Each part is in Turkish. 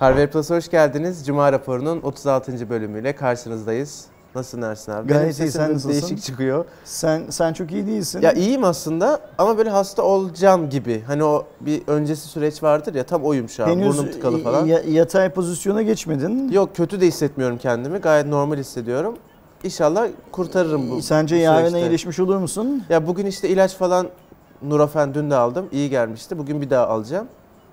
Harvard Plus'a hoş geldiniz. Cuma raporunun 36. bölümüyle karşınızdayız. Nasılsın Ersin abi? Gayet Benim iyi, sen nasılsın? Değişik çıkıyor. Sen sen çok iyi değilsin. Ya iyiyim aslında ama böyle hasta olacağım gibi. Hani o bir öncesi süreç vardır ya tam oyum şu an. Henüz Burnum tıkalı y- falan. ya- yatay pozisyona geçmedin. Yok kötü de hissetmiyorum kendimi. Gayet normal hissediyorum. İnşallah kurtarırım bu Sence bu yarın süreçte. iyileşmiş olur musun? Ya bugün işte ilaç falan Nurofen dün de aldım. İyi gelmişti. Bugün bir daha alacağım.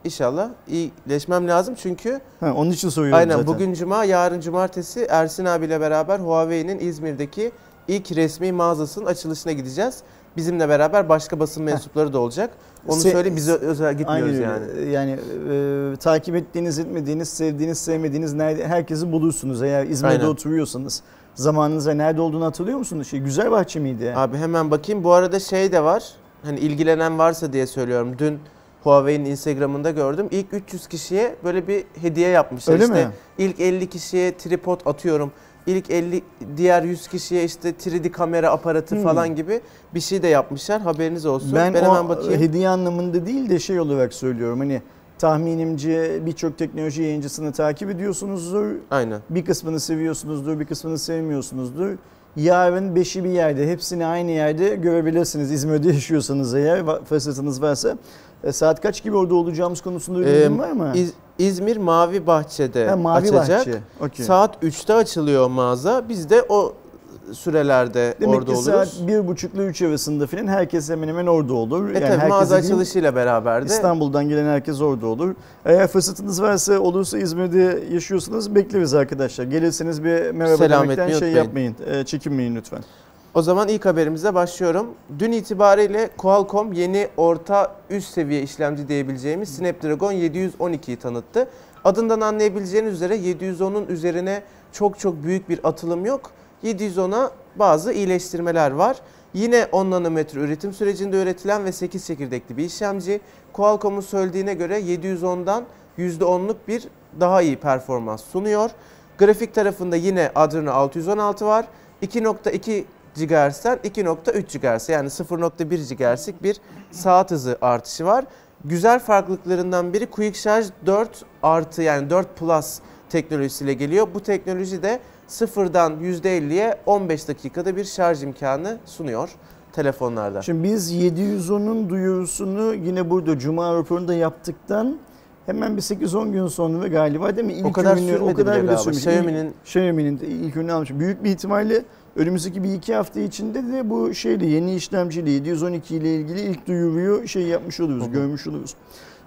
İnşallah iyileşmem lazım çünkü Ha, onun için soruyorum Aynen zaten. bugün cuma, yarın cumartesi Ersin abiyle beraber Huawei'nin İzmir'deki ilk resmi mağazasının açılışına gideceğiz. Bizimle beraber başka basın mensupları da olacak. Onu Se- söyleyeyim biz özel gitmiyoruz Aynen yani. Yani e, takip ettiğiniz, etmediğiniz, sevdiğiniz, sevmediğiniz nerede herkesi bulursunuz. Eğer İzmir'de Aynen. oturuyorsanız zamanınızda nerede olduğunu hatırlıyor musunuz? Şey güzel bahçe miydi? Abi hemen bakayım. Bu arada şey de var. Hani ilgilenen varsa diye söylüyorum. Dün Huawei'nin Instagram'ında gördüm. İlk 300 kişiye böyle bir hediye yapmışlar. Öyle işte mi? ilk 50 kişiye tripod atıyorum. İlk 50 diğer 100 kişiye işte 3D kamera aparatı Hmm. falan gibi bir şey de yapmışlar. Haberiniz olsun. Ben, Ben, o hemen bakayım. hediye anlamında değil de şey olarak söylüyorum. Hani tahminimce birçok teknoloji yayıncısını takip ediyorsunuzdur. Aynen. Bir kısmını seviyorsunuzdur, bir kısmını sevmiyorsunuzdur. Yarın beşi bir yerde, hepsini aynı yerde görebilirsiniz. İzmir'de yaşıyorsanız eğer fırsatınız varsa. E, saat kaç gibi orada olacağımız konusunda Ee, bilgin var mı? İz- İzmir Mavi Bahçe'de Ha, Mavi açacak. Bahçe. Okey. Saat 3'te açılıyor mağaza. Biz de o sürelerde Demek orada ki oluruz. saat bir buçukla üç arasında falan herkes hemen hemen orada olur. E tabii herkes mağaza açılışıyla beraber de İstanbul'dan gelen herkes orada olur. Eğer fırsatınız varsa olursa İzmir'de yaşıyorsanız bekleriz arkadaşlar. Gelirseniz bir merhaba Selam demekten şey yapmayın. e, çekinmeyin lütfen. O zaman ilk haberimize başlıyorum. Dün itibariyle Qualcomm yeni orta üst seviye işlemci diyebileceğimiz Snapdragon 712'yi tanıttı. Adından anlayabileceğiniz üzere 710'un üzerine çok çok büyük bir atılım yok. 710'a bazı iyileştirmeler var. Yine 10 nanometre üretim sürecinde üretilen ve 8 çekirdekli bir işlemci. Qualcomm'un söylediğine göre 710'dan %10'luk bir daha iyi performans sunuyor. Grafik tarafında yine Adreno 616 var. 2.2 GHz'den 2.3 GHz yani 0.1 GHz'lik bir saat hızı artışı var. Güzel farklılıklarından biri Quick Charge 4 artı yani 4 Plus teknolojisiyle geliyor. Bu teknoloji de sıfırdan %50'ye 15 dakikada bir şarj imkanı sunuyor telefonlarda. Şimdi biz 710'un duyurusunu yine burada Cuma raporunda yaptıktan hemen bir 8-10 gün sonra galiba değil mi? İlk o kadar ürünü- sürmedi o kadar bile bile galiba. Xiaomi'nin Xiaomi'nin ilk ürünü almış. Büyük bir ihtimalle önümüzdeki bir iki hafta içinde de bu şeyle yeni işlemciyle 712 ile ilgili ilk duyuruyu şey yapmış oluruz, Hı hı. görmüş oluruz.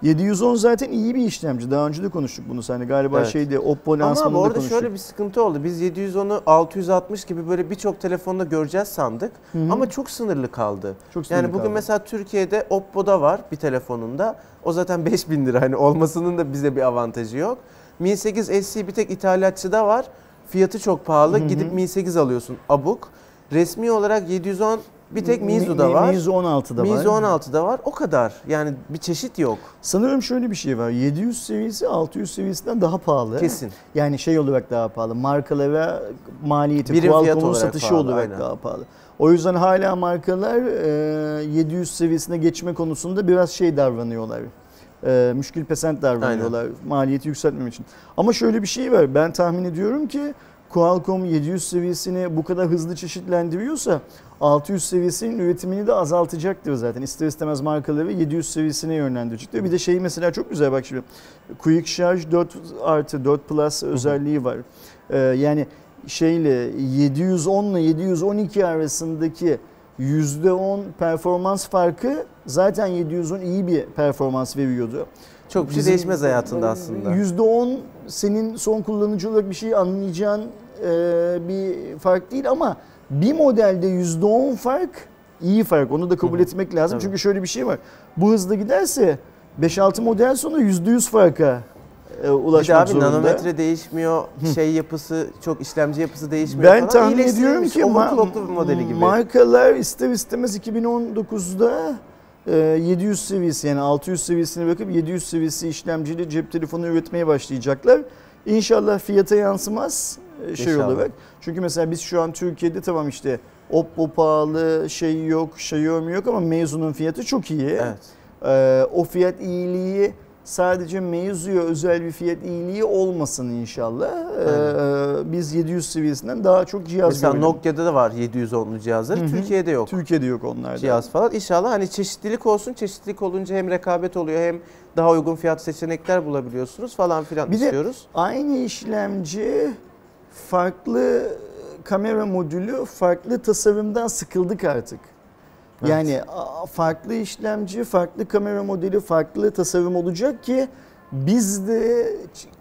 710 zaten iyi bir işlemci. Daha önce de konuştuk bunu seninle. Galiba Evet. şeyde Oppo Ama abi lansmanında orada konuştuk. şöyle bir sıkıntı oldu. Biz 710'u 660 gibi böyle birçok telefonda göreceğiz sandık. Hı hı. Ama çok sınırlı kaldı. Çok sınırlı Yani bugün kaldı. mesela Türkiye'de Oppo'da var bir telefonunda. O zaten 5000 lira. Hani olmasının da bize bir avantajı yok. Mi 8 SE bir tek ithalatçıda var. Fiyatı çok pahalı. Hı hı. Gidip Mi 8 alıyorsun abuk. Resmi olarak 710 bir tek Mi- Mizu'da Mi- var. Mizu 16'da var. Mizu 16'da var. O kadar. Yani bir çeşit yok. Sanırım şöyle bir şey var. 700 seviyesi 600 seviyesinden daha pahalı. Kesin. Yani şey olarak daha pahalı. Markalara maliyeti, Birim Qualcomm'un satışı pahalı, olarak aynen. daha pahalı. O yüzden hala markalar e, 700 seviyesine geçme konusunda biraz şey davranıyorlar. E, müşkül pesent davranıyorlar maliyeti yükseltmemek için. Ama şöyle bir şey var. Ben tahmin ediyorum ki Qualcomm 700 seviyesini bu kadar hızlı çeşitlendiriyorsa 600 seviyesinin üretimini de azaltacaktır zaten. İster istemez markaları 700 seviyesine yönlendirecektir. Bir de şey mesela çok güzel bak şimdi Quick Charge 4 artı 4 Plus özelliği var. Ee, yani şeyle 710 ile 712 arasındaki %10 performans farkı zaten 710 iyi bir performans veriyordu. Çok bir şey Bizim- değişmez hayatında aslında. %10 senin son kullanıcı olarak bir şey anlayacağın e, bir fark değil ama bir modelde %10 fark iyi fark. Onu da kabul etmek lazım. Tabii. Çünkü şöyle bir şey var. Bu hızla giderse 5-6 model sonra %100 farka e, Bir de ulaşmak abi zorunda. nanometre değişmiyor, şey yapısı, çok işlemci yapısı değişmiyor Ben tahmin ediyorum ki ma- modeli gibi. markalar ister istemez 2019'da e, 700 seviyesi yani 600 seviyesini bırakıp 700 seviyesi işlemcili cep telefonu üretmeye başlayacaklar. İnşallah fiyata yansımaz e, şey İnşallah. olarak. Çünkü mesela biz şu an Türkiye'de tamam işte Oppo pahalı, şey yok, Xiaomi yok ama Meizu'nun fiyatı çok iyi. Evet. Ee, o fiyat iyiliği sadece mevzuya özel bir fiyat iyiliği olmasın inşallah. Ee, biz 700 seviyesinden daha çok cihaz Mesela görelim. Nokia'da da var 710'lu cihazları. Hı hı. Türkiye'de yok. Türkiye'de yok onlarda. cihaz falan. İnşallah hani çeşitlilik olsun. Çeşitlilik olunca hem rekabet oluyor hem daha uygun fiyat seçenekler bulabiliyorsunuz falan filan Bir de- istiyoruz. Aynı işlemci farklı kamera modülü farklı tasarımdan sıkıldık artık. Evet. Yani farklı işlemci, farklı kamera modeli, farklı tasarım olacak ki biz de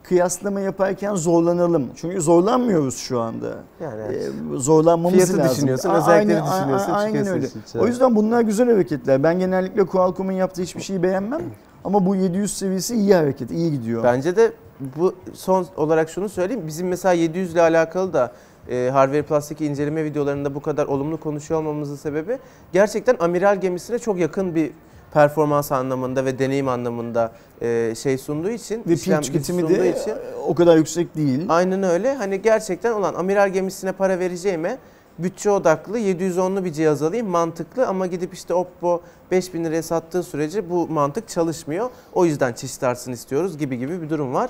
kıyaslama yaparken zorlanalım. Çünkü zorlanmıyoruz şu anda. Yani evet. Ee, zorlanmamız Fiyatı lazım. düşünüyorsun, A- özellikleri aynen- düşünüyorsun, Aynen öyle. O yüzden bunlar güzel hareketler. Ben genellikle Qualcomm'un yaptığı hiçbir şeyi beğenmem. Ama bu 700 seviyesi iyi hareket, iyi gidiyor. Bence de bu son olarak şunu söyleyeyim. Bizim mesela 700 ile alakalı da e, Harvard Plus'taki inceleme videolarında bu kadar olumlu konuşuyor olmamızın sebebi gerçekten amiral gemisine çok yakın bir performans anlamında ve deneyim anlamında e, şey sunduğu için Ve işlem pil tüketimi de için o kadar yüksek değil. aynen öyle. Hani gerçekten olan amiral gemisine para vereceğime bütçe odaklı 710'lu bir cihaz alayım mantıklı ama gidip işte Oppo 5000 liraya sattığı sürece bu mantık çalışmıyor. O yüzden çeşit artsın istiyoruz gibi gibi bir durum var.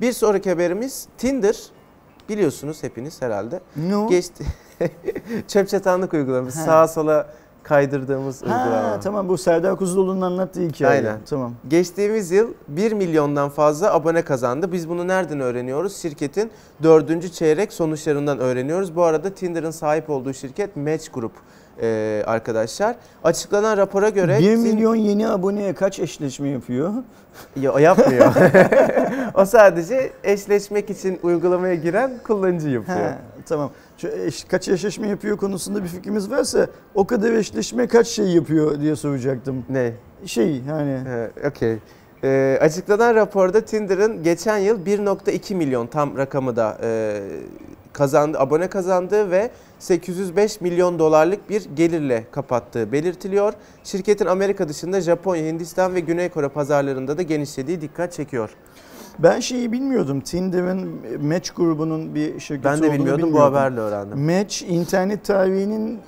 Bir sonraki haberimiz Tinder. Biliyorsunuz hepiniz herhalde. Ne o? Geçti. Çöp çatanlık uygulaması. Ha. Sağa sola kaydırdığımız uygulama. Ha, tamam bu Serdar Kuzuloğlu'nun anlattığı hikaye. Aynen. Tamam. Geçtiğimiz yıl 1 milyondan fazla abone kazandı. Biz bunu nereden öğreniyoruz? Şirketin dördüncü çeyrek sonuçlarından öğreniyoruz. Bu arada Tinder'ın sahip olduğu şirket Match Group e, arkadaşlar. Açıklanan rapora göre... 1 Tin- milyon yeni aboneye kaç eşleşme yapıyor? Ya, yapmıyor. o sadece eşleşmek için uygulamaya giren kullanıcı yapıyor. Ha, tamam. Kaç eşleşme yapıyor konusunda bir fikrimiz varsa o kadar eşleşme kaç şey yapıyor diye soracaktım. Ne? Şey hani Ee, Okey. Ee, açıklanan raporda Tinder'ın geçen yıl 1.2 milyon tam rakamı da e, kazandı, abone kazandığı ve 805 milyon dolarlık bir gelirle kapattığı belirtiliyor. Şirketin Amerika dışında Japonya, Hindistan ve Güney Kore pazarlarında da genişlediği dikkat çekiyor. ben şeyi bilmiyordum. Tinder'ın Match grubunun bir şirketi Ben de olduğunu bilmiyordum, bu bilmiyordum. haberle öğrendim. Match internet tarihinin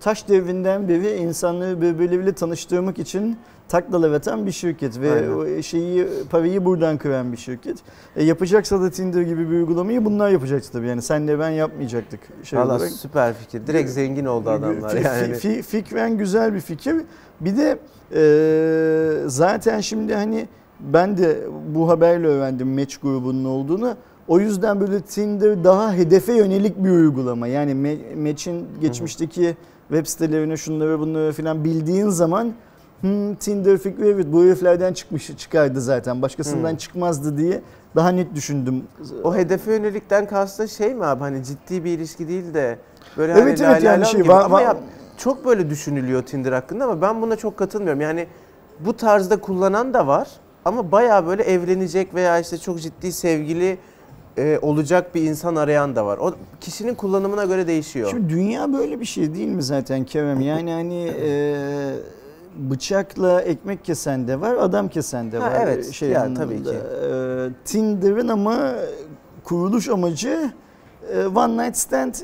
taş devrinden beri insanları birbirleriyle tanıştırmak için taklalar atan bir şirket ve Aynen. o şeyi parayı buradan kıran bir şirket. E, yapacaksa da Tinder gibi bir uygulamayı bunlar yapacaktı tabii. Yani senle ben yapmayacaktık şey Valla olarak. süper fikir. Direkt zengin oldu adamlar Fi- yani. fi- fi- fikren güzel bir fikir. Bir de e, zaten şimdi hani ben de bu haberle öğrendim Match grubunun olduğunu. O yüzden böyle Tinder daha hedefe yönelik bir uygulama. Yani Ma- Match'in geçmişteki web sitelerine şunları bunları falan bildiğin zaman hmm, Tinder fikri evet bu heriflerden çıkmış çıkardı zaten. Başkasından Hmm. çıkmazdı diye daha net düşündüm. O hedefe yönelikten kastın şey mi abi hani ciddi bir ilişki değil de böyle Evet, hani evet, yani şey gibi. va- ama ya çok böyle düşünülüyor Tinder hakkında ama ben buna çok katılmıyorum. Yani bu tarzda kullanan da var ama bayağı böyle evlenecek veya işte çok ciddi sevgili e, olacak bir insan arayan da var. O kişinin kullanımına göre değişiyor. Şimdi dünya böyle bir şey değil mi zaten Kerem? Yani hani e, bıçakla ekmek kesen de var, adam kesen de Ha, var. evet, şey ya, anlamında. tabii ki. E, Tinder'ın ama kuruluş amacı e, one night stand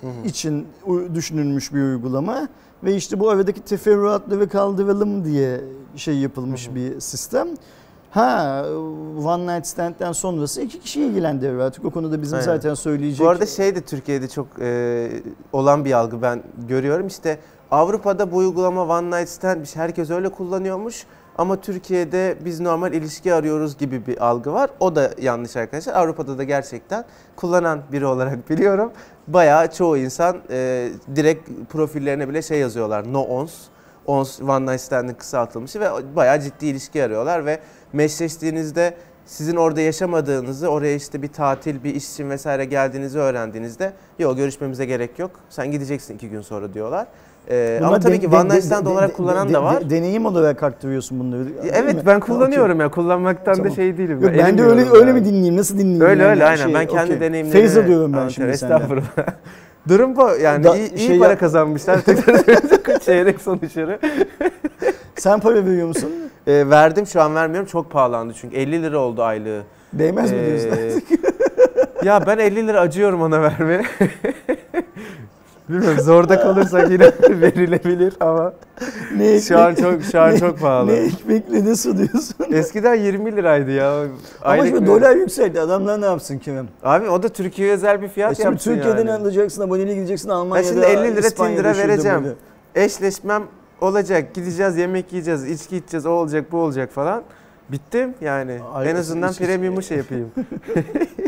Hı hı. için düşünülmüş bir uygulama ve işte bu aradaki teferruatları kaldıralım diye şey yapılmış Hı hı. bir sistem. Ha one night stand'den sonrası iki kişi ilgilendirir artık o konuda bizim Aynen. zaten söyleyecek. Bu arada şey de Türkiye'de çok e, olan bir algı ben görüyorum. İşte Avrupa'da bu uygulama one night standmiş. Herkes öyle kullanıyormuş. Ama Türkiye'de biz normal ilişki arıyoruz gibi bir algı var. O da yanlış arkadaşlar. Avrupa'da da gerçekten kullanan biri olarak biliyorum. Bayağı çoğu insan e, direkt profillerine bile şey yazıyorlar. No ons. Ons one night stand'in kısaltılmışı ve bayağı ciddi ilişki arıyorlar ve meşleştiğinizde sizin orada yaşamadığınızı, oraya işte bir tatil, bir iş için vesaire geldiğinizi öğrendiğinizde yok görüşmemize gerek yok. Sen gideceksin iki gün sonra diyorlar. Ee, ama tabii ki One Night Stand olarak kullanan da var. de- deneyim olarak aktarıyorsun bunları. evet ben kullanıyorum ya kullanmaktan da şey değilim. Yok, ben de öyle öyle mi dinleyeyim? Nasıl dinleyeyim? Öyle öyle aynen Şey, ben kendi deneyimlerimi Feyiz alıyorum ben şimdi senden. Estağfurullah. Durum bu yani Da- iyi, iyi şey para yap- kazanmışlar. Tekrar çeyrek sonuçları. Sen para veriyor musun? Ee, verdim şu an vermiyorum çok pahalandı çünkü 50 lira oldu aylığı. Değmez mi diyorsun? Ee, ya ben 50 lira acıyorum ona vermeye. Bilmiyorum zorda kalırsak yine verilebilir ama Ne şu an çok şu an çok pahalı. Ne ekmekle ne su diyorsun? Eskiden 20 liraydı ya. Ama şimdi dolar yükseldi. Adamlar ne yapsın Kerem? Abi o da Türkiye'ye özel bir E fiyat şimdi yapsın Türkiye'den yani. alacaksın, aboneliğe gideceksin Almanya'da. şimdi 50 lira, Tinder'a vereceğim. burada. Eşleşmem olacak. Gideceğiz, yemek yiyeceğiz, içki içeceğiz, o olacak, bu olacak falan. Bittim yani. Ay, en azından premium'u şey yapayım.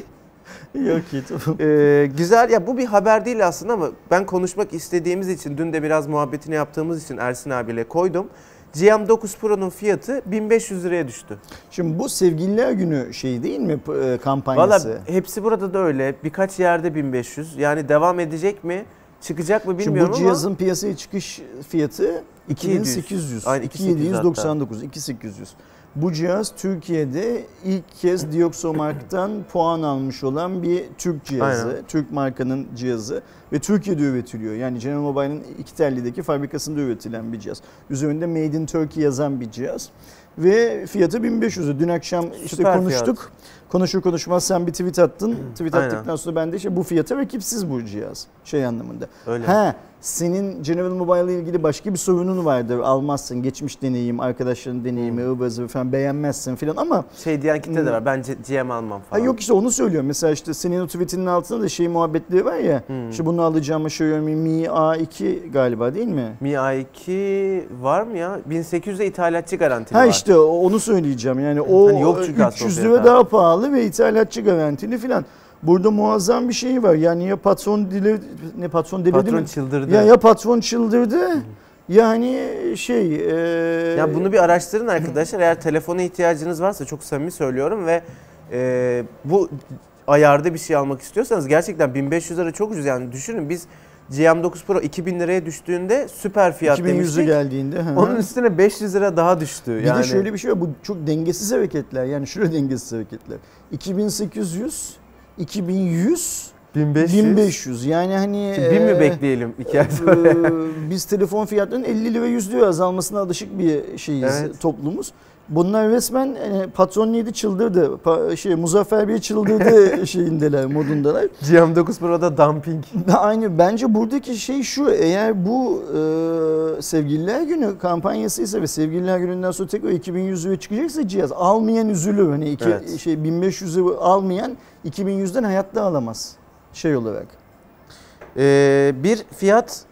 Yok tamam. Ee, güzel ya bu bir haber değil aslında ama ben konuşmak istediğimiz için dün de biraz muhabbetini yaptığımız için Ersin abiyle koydum. GM9 Pro'nun fiyatı 1500 liraya düştü. Şimdi bu sevgililer günü şey değil mi e, kampanyası? Valla hepsi burada da öyle. Birkaç yerde 1500. Yani devam edecek mi? Çıkacak mı Şimdi bilmiyorum bu ama cihazın piyasaya çıkış fiyatı 2800. Aynen, 2800 2799, 2800. Bu cihaz Türkiye'de ilk kez Dioxomark'tan puan almış olan bir Türk cihazı. Aynen. Türk markanın cihazı ve Türkiye'de üretiliyor. Yani General Mobile'ın iki tellideki fabrikasında üretilen bir cihaz. Üzerinde Made in Turkey yazan bir cihaz. Ve fiyatı 1500 Dün akşam işte Süper konuştuk. Konuşur konuşmaz sen bir tweet attın. Tweet Aynen. attıktan sonra ben de işte bu fiyata rakipsiz bu cihaz. Şey anlamında. öyle. Ha, senin General Mobile ile ilgili başka bir sorunun vardır. Almazsın. Geçmiş deneyim, arkadaşların deneyimi, Hmm. ıvır zıvır falan beğenmezsin falan ama Şey diyen kitle Hmm. de var. Ben GM almam ha falan. yok işte onu söylüyorum. Mesela işte senin o tweetinin altında da şey muhabbetleri var ya. Hmm. İşte bunu alacağım şey Mi A2 galiba değil mi? Mi A2 var mı ya? 1800'de ithalatçı garantili Ha var. işte o- onu söyleyeceğim. Yani o Hani yok çünkü aslında o 300 lira fiyata. daha pahalı ve ithalatçı garantili falan. Burada muazzam bir şey var. Yani ya patron dile ne patron delirdi Patron mi? çıldırdı. Ya ya patron çıldırdı. Ya hani şey e, Ya bunu bir araştırın arkadaşlar. Eğer telefona ihtiyacınız varsa çok samimi söylüyorum ve e, bu ayarda bir şey almak istiyorsanız gerçekten 1500 lira çok ucuz. Yani düşünün biz GM9 Pro 2000 liraya düştüğünde süper fiyat 2100'e demiştik. geldiğinde. hı. Onun üstüne 500 lira daha düştü. bir yani de şöyle bir şey var. Bu çok dengesiz hareketler. Yani şöyle dengesiz hareketler. 2800, 2100, 1500. 1500. Yani hani Şimdi bin mi e, bekleyelim iki ay sonra? e, biz telefon fiyatlarının 50 lira 100 lira azalmasına alışık bir şeyiz Evet. toplumuz. Bunlar resmen e, patron neydi çıldırdı. Pa- şey Muzaffer Bey çıldırdı şeyindeler, modundalar. GM9 Pro'da dumping. Aynı bence buradaki şey şu eğer bu e, sevgililer günü kampanyası ise ve sevgililer gününden sonra tekrar 2100 liraya çıkacaksa cihaz almayan üzülür. Hani iki, Evet. şey 1500 lira almayan 2100'den hayatta alamaz şey olarak. Ee, bir fiyat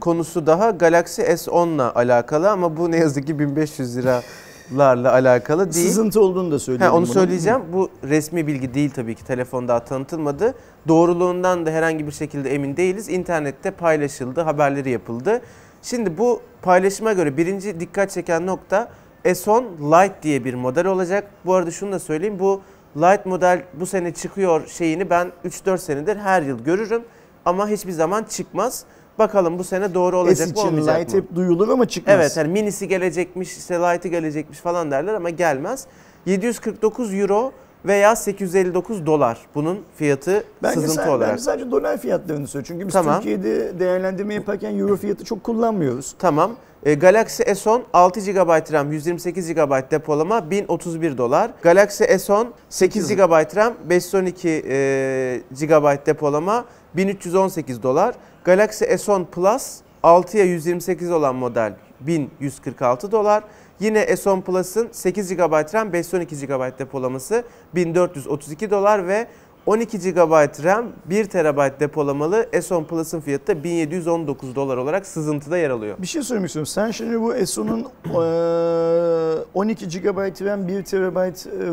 konusu daha Galaxy S10'la alakalı ama bu ne yazık ki 1500 liralarla alakalı değil. Sızıntı olduğunu da Ha, söyleyelim. onu bunun. söyleyeceğim. Bu resmi bilgi değil tabii ki. Telefon daha tanıtılmadı. Doğruluğundan da herhangi bir şekilde emin değiliz. İnternette paylaşıldı, haberleri yapıldı. Şimdi bu paylaşıma göre birinci dikkat çeken nokta S10 Lite diye bir model olacak. Bu arada şunu da söyleyeyim. Bu Lite model bu sene çıkıyor şeyini ben 3-4 senedir her yıl görürüm. Ama hiçbir zaman çıkmaz. Bakalım bu sene doğru olacak S mı olmayacak light mı? hep duyulur ama çıkmaz. Evet hani minisi gelecekmiş, işte light'ı gelecekmiş falan derler ama gelmez. 749 euro veya 859 dolar bunun fiyatı Bence, sızıntı sen, olarak. bence sadece dolar fiyatlarını söyle. Çünkü biz Tamam. Türkiye'de değerlendirme yaparken euro fiyatı çok kullanmıyoruz. Tamam. E, Galaxy S10 6 GB RAM, 128 GB depolama 1031 dolar. Galaxy S10 8 Sekiz. GB RAM, 512 e, GB depolama 1318 dolar. Galaxy S10 Plus 6'ya 128 olan model 1146 dolar. Yine S10 Plus'ın 8 GB RAM, 512 GB depolaması 1432 dolar ve 12 GB RAM, 1 TB depolamalı S10 Plus'ın fiyatı da 1719 dolar olarak sızıntıda yer alıyor. Bir şey söylemek istiyorum. Sen şimdi bu ESO'nun eee, 12 GB RAM 1 TB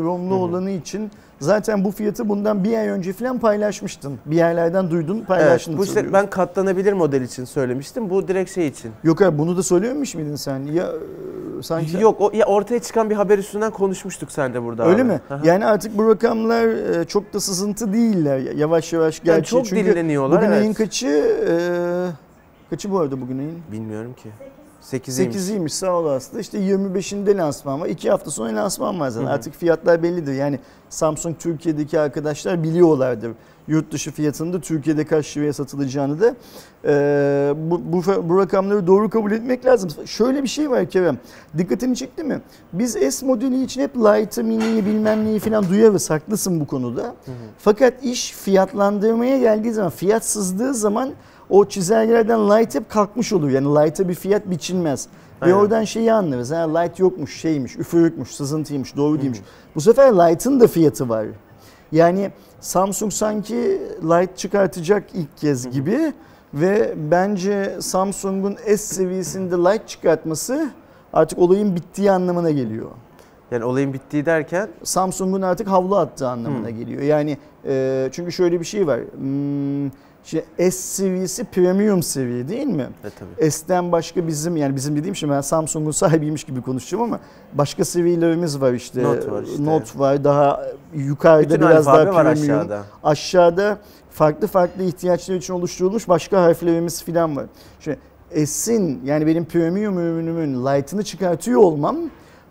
ROM'lu olanı için zaten bu fiyatı bundan bir ay önce falan paylaşmıştın. Bir yerlerden duydun Evet, paylaştın. bu işte hatırlıyorum. ben katlanabilir model için söylemiştim. Bu direkt şey için. Yok abi bunu da söylememiş miydin sen? Ya sanki Yok o ya ortaya çıkan bir haber üstünden konuşmuştuk sen de burada. Öyle abi. mi? Aha. Yani artık bu rakamlar çok da sızıntı değiller. Yavaş yavaş Yani gerçi. çok Çünkü dinleniyorlar. bugün evet. ayın kaçı? Eee, kaçı bu arada bugün ayın? Bilmiyorum ki. 8'iymiş. 8'iymiş sağ ol aslında. İşte 25'inde lansman var. 2 hafta sonra lansman var zaten. Hı hı. Artık fiyatlar bellidir. Yani Samsung Türkiye'deki arkadaşlar biliyorlardır. Yurt dışı fiyatının da Türkiye'de kaç liraya satılacağını da. Ee, bu, bu, bu rakamları doğru kabul etmek lazım. Şöyle bir şey var Kerem. Dikkatini çekti mi? Biz S modeli için hep Lite'ı, Mini'yi bilmem neyi falan duyarız. Haklısın bu konuda. Hı hı. Fakat iş fiyatlandırmaya geldiği zaman, fiyat sızdığı zaman o çizelgelerden light hep kalkmış oluyor. Yani light'a bir fiyat biçilmez. Aynen. Ve oradan şeyi anlarız. Ha, light yokmuş, şeymiş, üfürükmüş, sızıntıymış, doğru değilmiş. Bu sefer light'ın da fiyatı var. Yani Samsung sanki light çıkartacak ilk kez gibi ve bence Samsung'un S seviyesinde light çıkartması artık olayın bittiği anlamına geliyor. Yani olayın bittiği derken Samsung'un artık havlu attığı anlamına geliyor. Yani e, çünkü şöyle bir şey var. Hmm, işte S seviyesi premium seviye değil mi? e tabii. S'ten başka bizim yani bizim dediğim şey ben Samsung'un sahibiymiş gibi konuşacağım ama başka seviyelerimiz var işte. Note var işte. Note var daha yukarıda Bütün biraz daha premium. aşağıda. Aşağıda farklı farklı ihtiyaçlar için oluşturulmuş başka harflerimiz falan var. Şimdi S'in yani benim premium ürünümün light'ını çıkartıyor olmam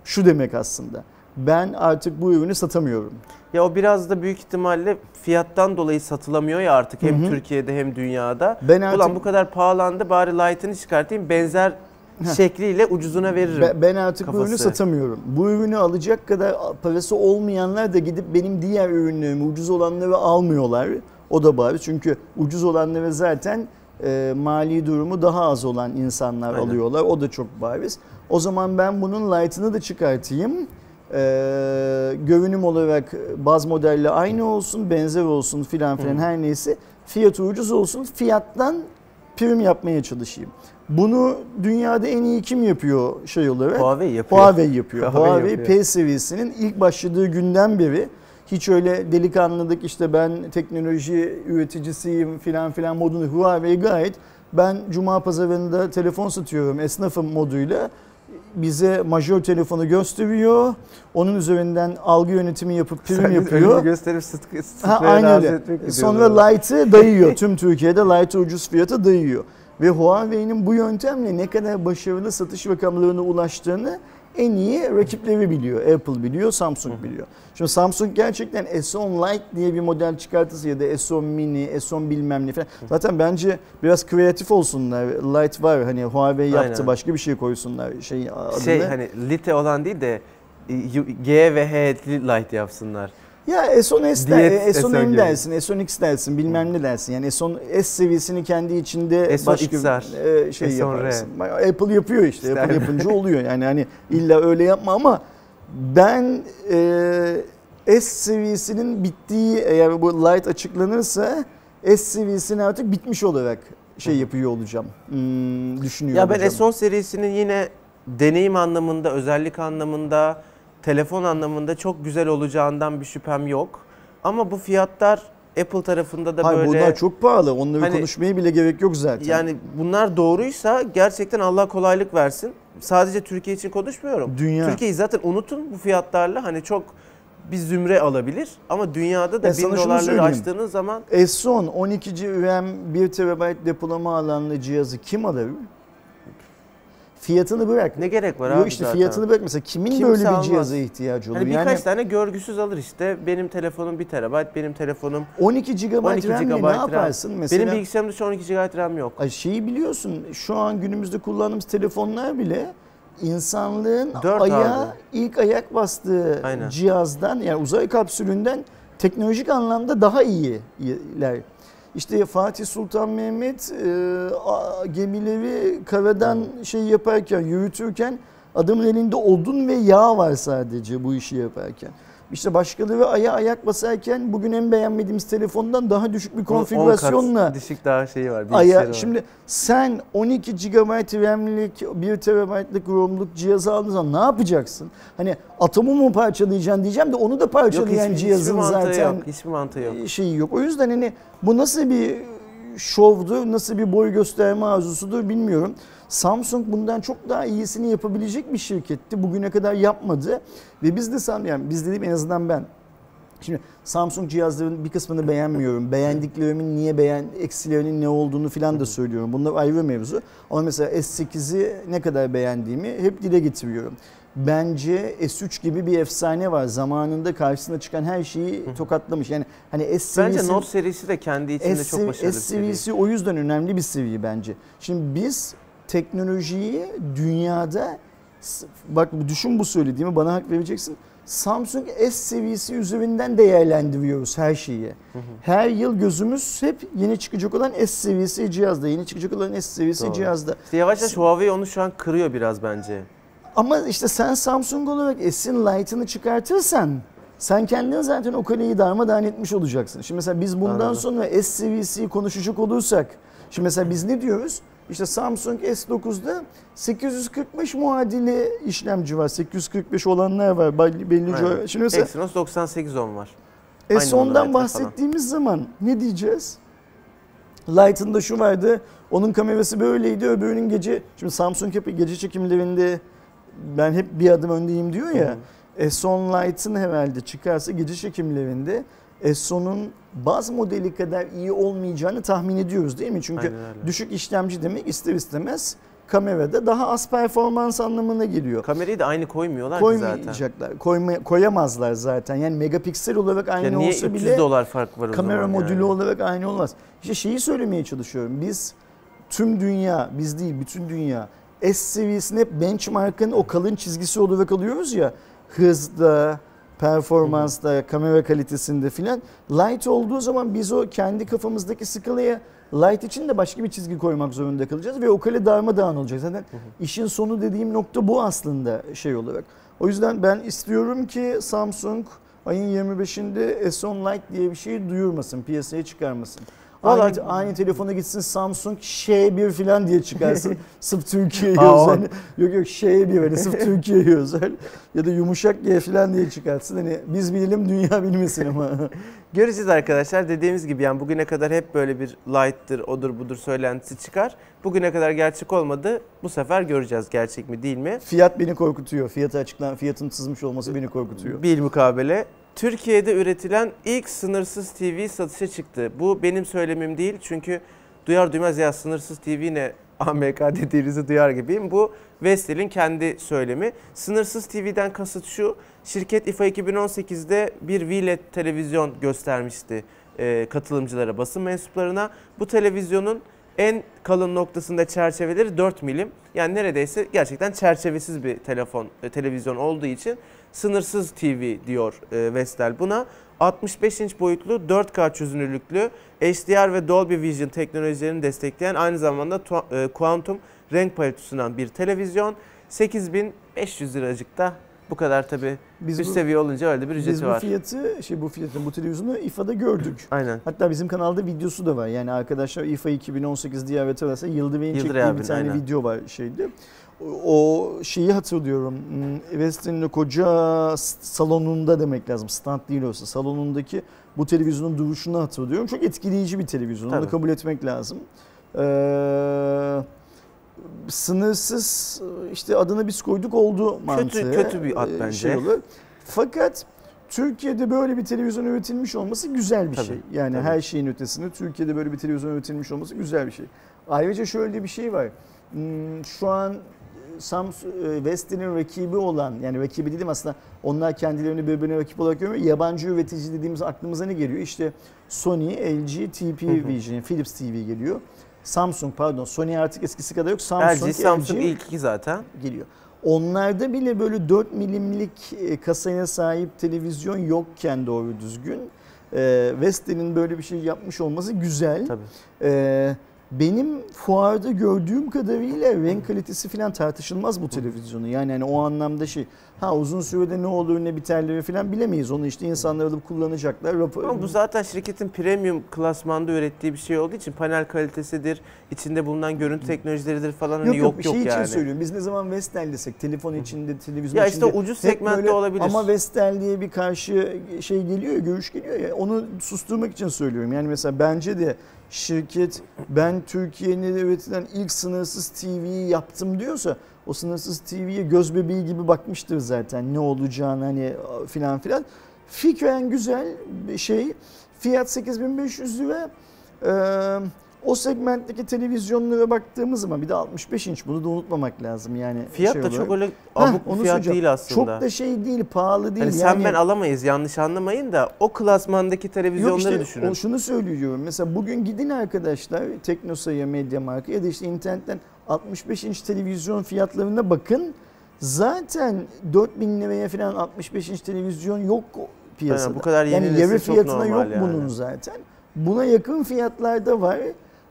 şu demek aslında. Ben artık bu ürünü satamıyorum. Ya o biraz da büyük ihtimalle fiyattan dolayı satılamıyor ya artık hem Hı hı. Türkiye'de hem dünyada. Ben artık Ulan bu kadar pahalandı bari light'ını çıkartayım benzer şekliyle ucuzuna veririm. Ben- Ben artık bu ürünü kafası. satamıyorum. Bu ürünü alacak kadar parası olmayanlar da gidip benim diğer ürünlerimi ucuz olanları almıyorlar. O da bari çünkü ucuz olanları zaten e, mali durumu daha az olan insanlar Aynen. alıyorlar. O da çok bariz. O zaman ben bunun light'ını da çıkartayım. E, görünüm olarak baz modelle aynı olsun, benzer olsun filan filan her neyse. Fiyatı ucuz olsun. Fiyattan prim yapmaya çalışayım. Bunu dünyada en iyi kim yapıyor şey olarak? Huawei yapıyor. Huawei yapıyor. Huawei Huawei yapıyor. P seviyesinin ilk başladığı günden beri hiç öyle delikanlılık işte ben teknoloji üreticisiyim filan filan modunu Huawei gayet ben cuma pazarında telefon satıyorum esnafım moduyla bize majör telefonu gösteriyor. Onun üzerinden algı yönetimi yapıp prim Sen yapıyor. gösterip sıtkı, Ha, sıtkıya aynı öyle. Sonra Light'ı dayıyor. Tüm Türkiye'de Light'ı ucuz fiyata dayıyor. Ve Huawei'nin bu yöntemle ne kadar başarılı satış rakamlarına ulaştığını en iyi rakipleri biliyor. Apple biliyor, Samsung biliyor. Şimdi Samsung gerçekten S10 Lite diye bir model çıkartırsa ya da S10 Mini, S10 bilmem ne falan. Zaten bence biraz kreatif olsunlar. Lite var hani Huawei yaptı Aynen. başka bir şey koysunlar şey adını. Şey hani lite olan değil de e, G ve H'li light yapsınlar. Ya S10 S, Diyet der, S10 S10 M gibi. dersin, S10 X dersin, bilmem ne dersin. Yani S10 S seviyesini kendi içinde S10 başka XR, e, şey S10 yaparsın. Apple yapıyor işte. İşte Apple yapınca oluyor. Yani hani illa öyle yapma ama ben e, S seviyesinin bittiği eğer bu light açıklanırsa S seviyesini artık bitmiş olarak şey yapıyor olacağım. Hmm, düşünüyor Ya ben olacağım. S10 serisinin yine deneyim anlamında, özellik anlamında, telefon anlamında çok güzel olacağından bir şüphem yok. Ama bu fiyatlar Apple tarafında da Hayır, böyle bunlar çok pahalı. Onları Hani- konuşmaya bile gerek yok zaten. yani bunlar doğruysa gerçekten Allah kolaylık versin. Sadece Türkiye için konuşmuyorum. Dünya. Türkiye'yi zaten unutun bu fiyatlarla hani çok bir zümre alabilir ama dünyada da Ben 1000 sana şunu dolarları açtığınız zaman S10 12 RAM 1 TB depolama alanlı cihazı kim alır? Fiyatını bırak. ne gerek var Yok abi işte zaten. fiyatını bırak mesela kimin Kimse böyle bir almaz. cihaza ihtiyacı olur? Hani yani birkaç tane görgüsüz alır işte. Benim telefonum 1 TB, benim telefonum 12 GB 12 RAM ne yaparsın mesela? Benim bilgisayarımda şu an 12 GB RAM yok. Ay şeyi biliyorsun şu an günümüzde kullandığımız telefonlar bile insanlığın Dört abi. ilk ayak bastığı Aynen. cihazdan yani uzay kapsülünden teknolojik anlamda daha iyiler. İşte Fatih Sultan Mehmet e, gemileri karadan şey yaparken, yürütürken adamın elinde odun ve yağ var sadece bu işi yaparken. İşte başkaları aya ayak basarken bugün en beğenmediğimiz telefondan daha düşük bir konfigürasyonla düşük daha şeyi var. Aya, var. şimdi sen 12 GB RAM'lik 1 TB'lık ROM'luk cihazı aldığın zaman ne yapacaksın? Hani atomu mu parçalayacaksın diyeceğim de onu da yok, parçalayan hiçbir, cihazın hiçbir zaten yok. Hiçbir mantığı yok. şeyi yok. O yüzden hani bu nasıl bir şovdur, nasıl bir boy gösterme arzusudur bilmiyorum. Samsung bundan çok daha iyisini yapabilecek bir şirketti. Bugüne kadar yapmadı. Ve biz de yani biz dediğim en azından ben Şimdi Samsung cihazlarının bir kısmını beğenmiyorum. Beğendiklerimin niye beğen, eksilerinin ne olduğunu filan da söylüyorum. Bunlar ayrı mevzu. Ama mesela S8'i ne kadar beğendiğimi hep dile getiriyorum. Bence S3 gibi bir efsane var. Zamanında karşısına çıkan her şeyi tokatlamış. Yani hani S Bence seviyesi Note serisi de kendi içinde S, çok başarılı S seri. seviyesi o yüzden önemli bir seviye bence. Şimdi biz teknolojiyi dünyada bak düşün bu söylediğimi bana hak vereceksin. Samsung S seviyesi üzerinden değerlendiriyoruz her şeyi. Her yıl gözümüz hep yeni çıkacak olan S seviyesi cihazda, yeni çıkacak olan S seviyesi Doğru. cihazda. İşte yavaş yavaş Huawei onu şu an kırıyor biraz bence. Ama işte sen Samsung olarak S'in Lite'ını çıkartırsan sen kendin zaten o kaleyi darmadağın etmiş olacaksın. Şimdi mesela biz bundan Anladım. sonra S seviyesi konuşacak olursak şimdi mesela biz ne diyoruz? İşte Samsung S9'da 845 muadili işlemci var. 845 olanlar var. Belli, co- Şimdi mesela Exynos 9810 var. Aynı S10'dan modeller bahsettiğimiz zaman ne diyeceğiz? Light'ın şu vardı. Onun kamerası böyleydi. Öbürünün gece şimdi Samsung hep gece çekimlerinde ben hep bir adım öndeyim diyor ya. S10 Lite'ın herhalde çıkarsa gece çekimlerinde S10'un baz modeli kadar iyi olmayacağını tahmin ediyoruz değil mi? Çünkü düşük işlemci demek ister istemez kamerada daha az performans anlamına geliyor. Kamerayı da aynı koymuyorlar ki zaten. Koymayacaklar. Koyma, koyamazlar zaten. Yani megapiksel olarak aynı Ya niye olsa 300 bile dolar fark var kamera modülü yani? olarak aynı olmaz. İşte şeyi söylemeye çalışıyorum. Biz tüm dünya, biz değil bütün dünya S seviyesine hep benchmark'ın o kalın çizgisi olarak alıyoruz ya. Hızda, performansta, kamera kalitesinde filan. Light olduğu zaman biz o kendi kafamızdaki skalaya light için de başka bir çizgi koymak zorunda kalacağız ve o kale darmadağın olacak. Zaten işin sonu dediğim nokta bu aslında şey olarak. O yüzden ben istiyorum ki Samsung ayın 25'inde S10 Lite diye bir şey duyurmasın, piyasaya çıkarmasın. Vallahi- Aynı, aynı telefona gitsin Samsung Ş1 falan diye çıkarsın. sırf Türkiye'ye özel. Yok yok Ş1 öyle sırf Türkiye'ye özel. Ya da yumuşak G falan diye çıkartsın. Hani biz bilelim dünya bilmesin ama. Göreceğiz arkadaşlar. Dediğimiz gibi yani bugüne kadar hep böyle bir light'tır, odur budur söylentisi çıkar. Bugüne kadar gerçek olmadı. Bu sefer göreceğiz gerçek mi değil mi? Fiyat beni korkutuyor. Fiyatı açıklan, fiyatın sızmış olması beni korkutuyor. Bil mukabele. Türkiye'de üretilen ilk sınırsız TV satışa çıktı. Bu benim söylemim değil çünkü duyar duymaz ya sınırsız TV ne AMK dediğinizi duyar gibiyim. Bu Vestel'in kendi söylemi. Sınırsız TV'den kasıt şu. Şirket IFA 2018'de bir VLED televizyon göstermişti e, katılımcılara, basın mensuplarına. Bu televizyonun en kalın noktasında çerçeveleri 4 milim. Yani neredeyse gerçekten çerçevesiz bir telefon, e, televizyon olduğu için sınırsız TV diyor e, Vestel buna. 65 inç boyutlu 4K çözünürlüklü HDR ve Dolby Vision teknolojilerini destekleyen aynı zamanda e, kuantum renk paleti sunan bir televizyon. 8500 liracıkta bu kadar tabi Biz üst bu, seviye olunca öyle bir biz ücreti bu var. fiyatı, şey bu fiyatı, bu televizyonu İFA'da gördük. Aynen. Hatta bizim kanalda videosu da var. Yani arkadaşlar İFA 2018 diye evet Yıldıray'ın Yıldıray çektiği bir tane aynen. video var şeyde. O şeyi hatırlıyorum. Hmm, Westin'in koca s- salonunda demek lazım. Stand değil olsa salonundaki bu televizyonun duruşunu hatırlıyorum. Çok etkileyici bir televizyon. Onu Tabii. kabul etmek lazım. Ee, sınırsız işte adını biz koyduk oldu mantığı. kötü bir ad Ee, bence. Şey olur. Fakat Türkiye'de böyle bir televizyon üretilmiş olması güzel bir Tabii, şey. Yani tabii. her şeyin ötesinde Türkiye'de böyle bir televizyon üretilmiş olması güzel bir şey. Ayrıca şöyle bir şey var. Hmm, Şu an Samsung, e, Vestel'in rakibi olan yani rakibi dedim aslında onlar kendilerini birbirine rakip olarak görmüyor. Yabancı üretici dediğimiz aklımıza ne geliyor? İşte Sony, LG, TP. Vision, Philips TV geliyor. Samsung pardon Sony artık eskisi kadar yok. Samsung, LG, Samsung LG ilk iki zaten. geliyor. Onlarda bile böyle 4 milimlik e, kasaya sahip televizyon yokken doğru düzgün. E, Vestel'in böyle bir şey yapmış olması güzel. Tabii. E, benim fuarda gördüğüm kadarıyla renk kalitesi falan tartışılmaz bu televizyonu. Yani hani o anlamda şey ha uzun sürede ne olur ne biterleri falan bilemeyiz. Onu işte insanlar alıp kullanacaklar. Rapor, Ama bu zaten şirketin premium klasmanda ürettiği bir şey olduğu için panel kalitesidir, içinde bulunan görüntü teknolojileridir falan hani Yok yok yok, yok, bir şey için yani. söylüyorum. Biz ne zaman Vestel desek telefon içinde, televizyon Ya içinde. işte ucuz segmentte olabilir. Ama Vestel diye bir karşı şey geliyor ya, görüş geliyor ya. Onu susturmak için söylüyorum. Yani mesela bence de şirket ben Türkiye'nin üretilen ilk sınırsız TV'yi yaptım diyorsa o sınırsız TV'ye göz bebeği gibi bakmıştır zaten ne olacağını hani filan filan. Fikren güzel bir şey. Fiyat 8500 lira. Ee, o segmentteki televizyonlara baktığımız zaman bir de 65 inç bunu da unutmamak lazım yani. Fiyat şey da olarak. çok öyle Heh, abuk bir onu fiyat söyleyeceğim. değil aslında. Çok da şey değil, pahalı değil. Hani sen yani, ben alamayız yanlış anlamayın da o klasmandaki televizyonları işte düşünün. o şunu söylüyorum. Mesela bugün gidin arkadaşlar Teknosa'ya, Mediamarkt'a ya da işte internetten 65 inç televizyon fiyatlarına bakın. Zaten 4000 liraya falan 65 inç televizyon yok piyasada. Aynen, bu kadar yeni yani yarı fiyatına yok yani. bunun zaten. Buna yakın fiyatlarda var.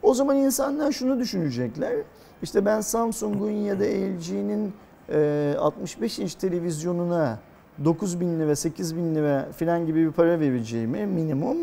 O zaman insanlar şunu düşünecekler. İşte ben Samsung'un ya da LG'nin e, 65 inç televizyonuna 9 bin lira 8 bin lira falan gibi bir para vereceğimi minimum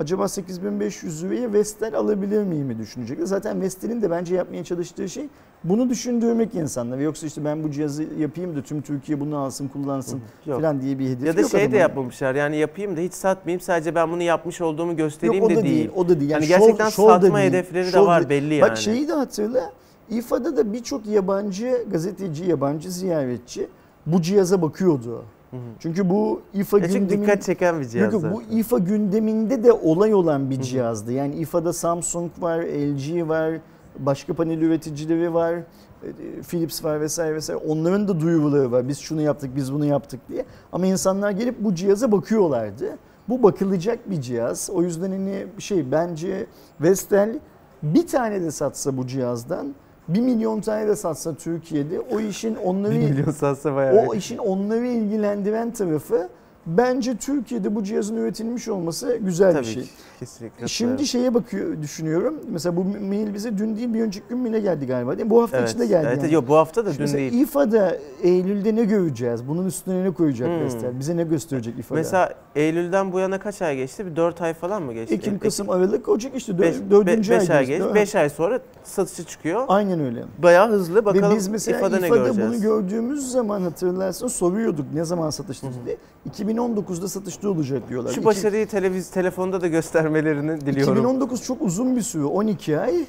acaba 8500 liraya Vestel alabilir miyim düşünecekler. Zaten Vestel'in de bence yapmaya çalıştığı şey bunu düşündürmek insanlara. Yoksa işte ben bu cihazı yapayım da tüm Türkiye bunu alsın kullansın Yok. falan diye bir hedef Ya da yok şey de yapmamışlar yani yapayım da hiç satmayayım sadece ben bunu yapmış olduğumu göstereyim Yok o de da değil. O da değil. Yani şov- gerçekten şov da satma değil, hedefleri de şov var değil. belli Bak yani. şeyi de hatırla. İFA'da da birçok yabancı gazeteci, yabancı ziyaretçi bu cihaza bakıyordu. Hı hı. Çünkü bu İFA çünkü gündemin dikkat çeken bir cihaz. Yok, bu İFA gündeminde de olay olan bir cihazdı. Yani İFA'da Samsung var, LG var, başka panel üreticileri var, e, Philips var vesaire vesaire. Onların da duyuruları var. Biz şunu yaptık, biz bunu yaptık diye. Ama insanlar gelip bu cihaza bakıyorlardı. Bu bakılacak bir cihaz. O yüzden hani şey bence Vestel bir tane de satsa bu cihazdan, bir milyon tane de satsa Türkiye'de o işin onları 1 milyon satsa bayağı. o işin onları ilgilendiren tarafı bence Türkiye'de bu cihazın üretilmiş olması güzel Tabii bir şey. ki. Kesinlikle. Şimdi şeye bakıyor düşünüyorum. Mesela bu mail bize dün değil bir önceki gün mü ne geldi galiba değil mi? Bu hafta evet. içinde geldi. Evet, yani. Yok bu hafta da Şimdi dün değil. İFA'da Eylül'de ne göreceğiz? Bunun üstüne ne koyacak Hmm. Vestel? Bize ne gösterecek İFA'da? Mesela Eylül'den bu yana kaç ay geçti? Bir 4 ay falan mı geçti? Ekim, Kasım, Aralık, Ocak işte Beş- dör, dördüncü be- ay. beş ay geçti. geç. Ha. 5 ay sonra satışa çıkıyor. Aynen öyle. Bayağı hızlı. Bakalım Ve biz mesela İFA'da İFA'da, ne göreceğiz? bunu gördüğümüz zaman hatırlarsın soruyorduk ne zaman satışta diye. 2019'da satışta olacak diyorlar. Şu başarıyı televiz telefonda da göstermelerini diliyorum. 2019 çok uzun bir süre 12 ay.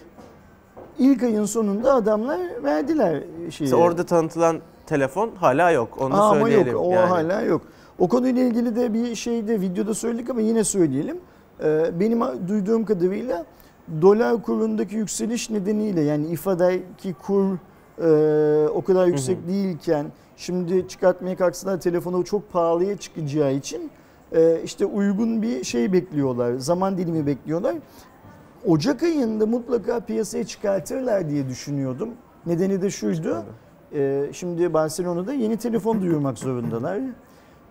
İlk ayın sonunda adamlar verdiler şeyi. Mesela orada tanıtılan telefon hala yok. Onu Aa, ama söyleyelim. yok o yani. hala yok. O konuyla ilgili de bir şeyde videoda söyledik ama yine söyleyelim. Ee, benim duyduğum kadarıyla dolar kurundaki yükseliş nedeniyle yani ifadeki kur e, o kadar yüksek değilken şimdi çıkartmaya kalksalar telefonu çok pahalıya çıkacağı için işte uygun bir şey bekliyorlar. Zaman dilimi bekliyorlar. Ocak ayında mutlaka piyasaya çıkartırlar diye düşünüyordum. Nedeni de şuydu. Ee, şimdi Barcelona'da yeni telefon duyurmak zorundalar.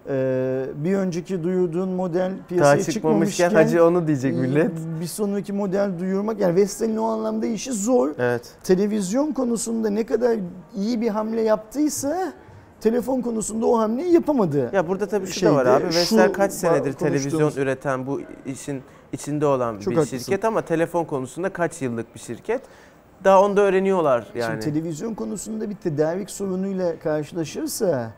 Ee, bir önceki duyurduğun model Daha piyasaya çıkmamışken çıkmamışken hacı onu diyecek e, millet. bir sonraki model duyurmak yani Vestel'in o anlamda işi zor. Evet. Televizyon konusunda ne kadar iyi bir hamle yaptıysa telefon konusunda o hamleyi yapamadı. Ya burada tabii şu Şeyde, da var abi. Vestel kaç senedir televizyon üreten bu işin içinde olan Çok bir haklısın. şirket ama telefon konusunda kaç yıllık bir şirket. Daha onu da öğreniyorlar yani. Şimdi televizyon konusunda bir tedarik sorunuyla karşılaşırsa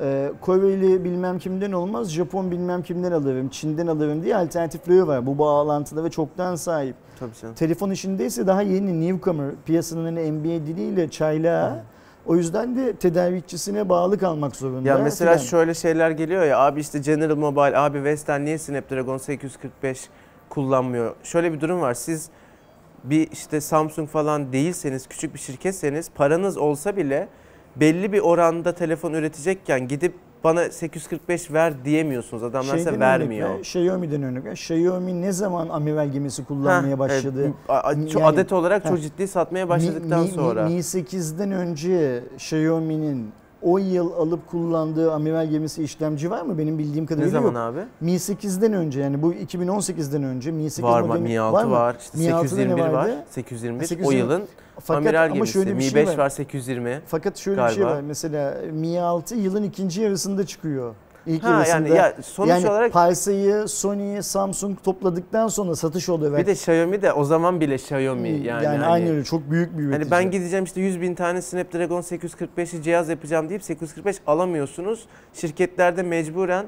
e, Koreli bilmem kimden olmaz, Japon bilmem kimden alırım, Çin'den alırım diye alternatifleri var. Bu bağlantıda ve çoktan sahip. Tabii canım. Telefon işindeyse daha yeni newcomer, piyasanın hani NBA diliyle çaylağı. O yüzden de tedarikçisine bağlı kalmak zorunda. Ya mesela filan. şöyle şeyler geliyor ya abi işte General Mobile, abi Western niye Snapdragon 845 kullanmıyor? Şöyle bir durum var. Siz bir işte Samsung falan değilseniz, küçük bir şirketseniz paranız olsa bile belli bir oranda telefon üretecekken gidip bana 845 ver diyemiyorsunuz. Adamlar size vermiyor. ver, Xiaomi'den ver. Xiaomi ne zaman amiral gemisi kullanmaya Heh, başladı? evet. Çok Yani- adet olarak çok Heh. ciddi satmaya başladıktan Mi- Mi- sonra. Mi 8'den önce Xiaomi'nin o yıl alıp kullandığı amiral gemisi işlemci var mı? Benim bildiğim ne kadarıyla zaman yok. abi? Mi 8'den önce yani bu 2018'den önce Mi 8 Var mı? Mi 6 mı? var. işte Mi 6'da ne 821 var. vardı? 821. O 821. yılın Fakat amiral ama gemisi. şöyle bir Mi şey 5 var. var 820. Fakat şöyle bir şey galiba. var. Mesela Mi 6 yılın ikinci yarısında çıkıyor. İlk Ha yarısında. yani ya sonuç yani olarak Parsa'yı, Sony, Samsung topladıktan sonra satış oluyor. bir de Xiaomi de o zaman bile Xiaomi yani. yani, hani- aynı öyle çok büyük bir üretici. Hani ben gideceğim işte 100 bin tane Snapdragon 845'i cihaz yapacağım deyip 845 alamıyorsunuz. Şirketlerde mecburen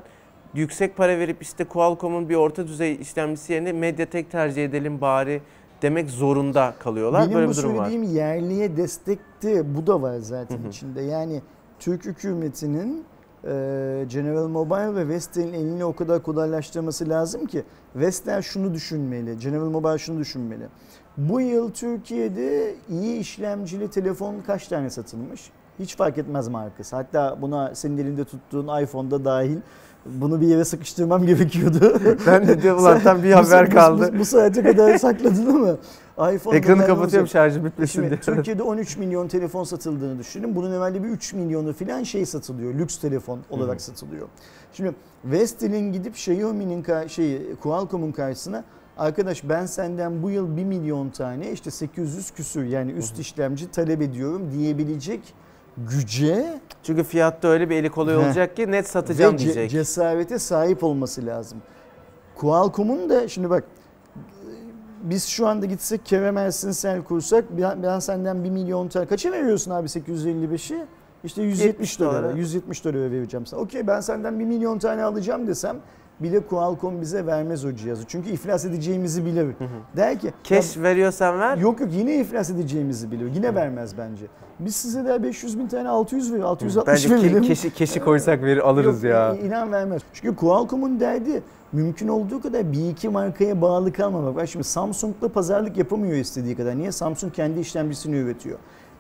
yüksek para verip işte Qualcomm'un bir orta düzey işlemcisi yerine MediaTek tercih edelim bari demek zorunda kalıyorlar. Benim Böyle bu bir durum var. söylediğim yerliye destekti. Bu da var zaten içinde. Yani Türk hükümetinin General Mobile ve Vestel'in elini o kadar kolaylaştırması lazım ki Vestel şunu düşünmeli, General Mobile şunu düşünmeli. Bu yıl Türkiye'de iyi işlemcili telefon kaç tane satılmış? Hiç fark etmez markası. Hatta buna senin elinde tuttuğun iPhone'da dahil Bunu bir yere sıkıştırmam gerekiyordu. Ben de diyorum ulan bir Bu- haber bu- kaldı. Bu, bu saate kadar sakladın ama iPhone'da Ekranı kapatıyorum şarjı bitmesin diye. Türkiye'de 13 milyon telefon satıldığını düşünün. Bunun evvelde bir 3 milyonu falan şey satılıyor. Lüks telefon olarak satılıyor. Şimdi Vestel'in gidip Xiaomi'nin şeyi Qualcomm'un karşısına arkadaş ben senden bu yıl 1 milyon tane işte 800 küsür yani üst işlemci talep ediyorum diyebilecek güce Çünkü fiyatta öyle bir eli kolay olacak ki net satacağım ve ce- diyecek. cesarete sahip olması lazım. Qualcomm'un da şimdi bak biz şu anda gitsek Kerem Ersinsel kursak ben, senden 1 milyon tane kaça veriyorsun abi 855'i? İşte 170 70 dolara, dolara. 170 dolara vereceğim sana. Okey ben senden 1 milyon tane alacağım desem bile Qualcomm bize vermez o cihazı. Çünkü iflas edeceğimizi bilir. Der ki Keş veriyorsan ver. Yok yok yine iflas edeceğimizi biliyor. Yine vermez bence. Biz size de 500 bin tane 600 veriyor. 660 Bence ke- verelim. keşi, keşi koysak veri alırız Yok, ya. i- İnan vermez. Çünkü Qualcomm'un derdi mümkün olduğu kadar bir iki markaya bağlı kalmamak. Bak şimdi Samsung'la pazarlık yapamıyor istediği kadar. Niye? Samsung kendi işlemcisini üretiyor.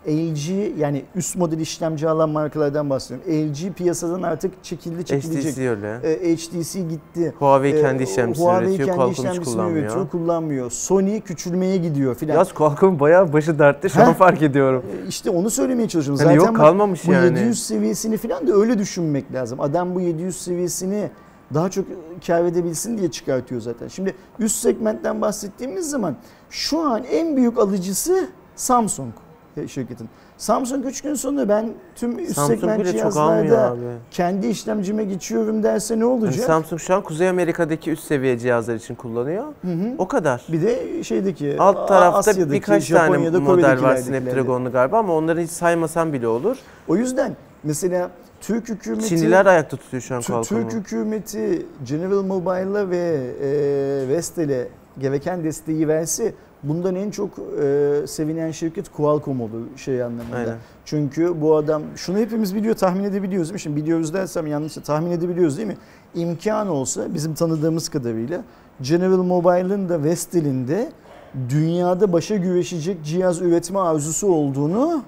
LG yani üst model işlemci alan markalardan bahsediyorum. LG piyasadan artık çekildi çekilecek. HTC öyle. E, HTC gitti. Huawei E, kendi işlemcisini Huawei üretiyor. kendi Qualcomm işlemcisini kullanmıyor. üretiyor, kullanmıyor. Sony küçülmeye gidiyor filan. Yaz Qualcomm bayağı başı dertte şu an fark ediyorum. E, İşte onu söylemeye çalışıyorum. Hani Zaten yok kalmamış bu yani. 700 seviyesini falan da öyle düşünmek lazım. Adam bu 700 seviyesini daha çok kar edebilsin diye çıkartıyor zaten. Şimdi üst segmentten bahsettiğimiz zaman şu an en büyük alıcısı Samsung şirketin. Samsung 3 gün sonra ben tüm üst Samsung segment cihazlarda kendi işlemcime geçiyorum derse ne olacak? Samsung şu an Kuzey Amerika'daki üst seviye cihazlar için kullanıyor. Hı hı. O kadar. Bir de şeydeki Alt tarafta Asya'daki, birkaç tane Japonya'da, model var. Snapdragon'lu galiba ama onları hiç saymasam bile olur. O yüzden mesela Türk hükümeti Çinliler ayakta tutuyor şu an Qualcomm'u. Türk hükümeti General Mobile'a ve e, Vestel'e gereken desteği verse bundan en çok e, sevinen şirket Qualcomm olur şey anlamında. Aynen. Çünkü bu adam şunu hepimiz biliyor tahmin edebiliyoruz değil mi? Şimdi biliyoruz dersem yanlış tahmin edebiliyoruz değil mi? İmkan olsa bizim tanıdığımız kadarıyla General Mobile'ın da Vestel'in de dünyada başa güreşecek cihaz üretme arzusu olduğunu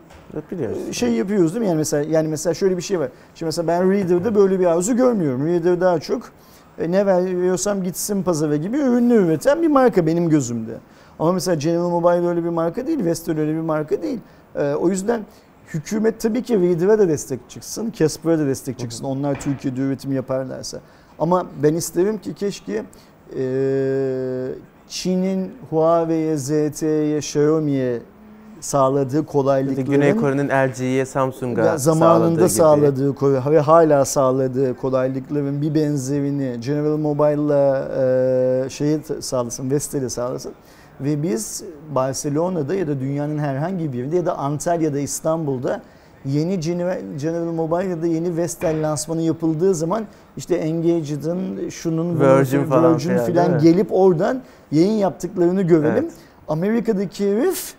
biliyoruz. şey yapıyoruz değil mi? Yani mesela yani mesela şöyle bir şey var. Şimdi mesela ben Reader'da böyle bir arzu görmüyorum. Reader daha çok e, ne veriyorsam gitsin pazara gibi ürünü üreten bir marka benim gözümde. Ama mesela General Mobile öyle bir marka değil, Vestel öyle bir marka değil. E, o yüzden hükümet tabii ki Reader'a da destek çıksın, Casper'a da destek çıksın. Onlar Türkiye'de üretim yaparlarsa. Ama ben isterim ki keşke e, Çin'in Huawei'ye, ZTE'ye, Xiaomi'ye sağladığı kolaylıkların Güney Kore'nin LG'ye, Samsung'a zamanında sağladığı gibi. sağladığı ve hala sağladığı kolaylıkların bir benzerini General Mobile'la e, şeyi sağlasın, Vestel'e sağlasın. Ve biz Barcelona'da ya da dünyanın herhangi bir yerinde ya da Antalya'da, İstanbul'da yeni General, Mobile ya da yeni Vestel lansmanı yapıldığı zaman işte Engaged'ın, şunun, bunun, Virgin falan Virgin filan, filan değil mi? gelip oradan yayın yaptıklarını görelim. Evet. Amerika'daki herif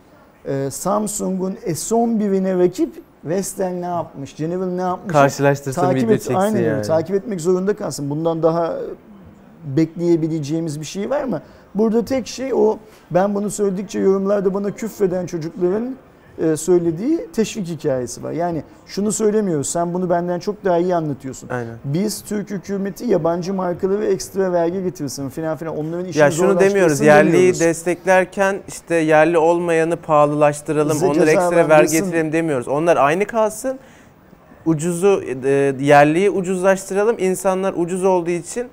e, Samsung'un S11'ine rakip Vestel ne yapmış, General ne yapmış? Karşılaştırsın takip et, çeksin aynen yani. takip etmek zorunda kalsın. Bundan daha bekleyebileceğimiz bir şey var mı? Burada tek şey o ben bunu söyledikçe yorumlarda bana küfreden çocukların e, söylediği teşvik hikayesi var. Yani şunu söylemiyoruz. Sen bunu benden çok daha iyi anlatıyorsun. Aynen. Biz Türk hükümeti yabancı markaları ekstra vergi getirsin filan filan. Onların işini Ya şunu demiyoruz, yerliyi demiyoruz. desteklerken işte yerli olmayanı pahalılaştıralım, Bize onlara ekstra vergi getirelim demiyoruz. Onlar aynı kalsın, ucuzu, e, yerliyi ucuzlaştıralım. İnsanlar ucuz olduğu için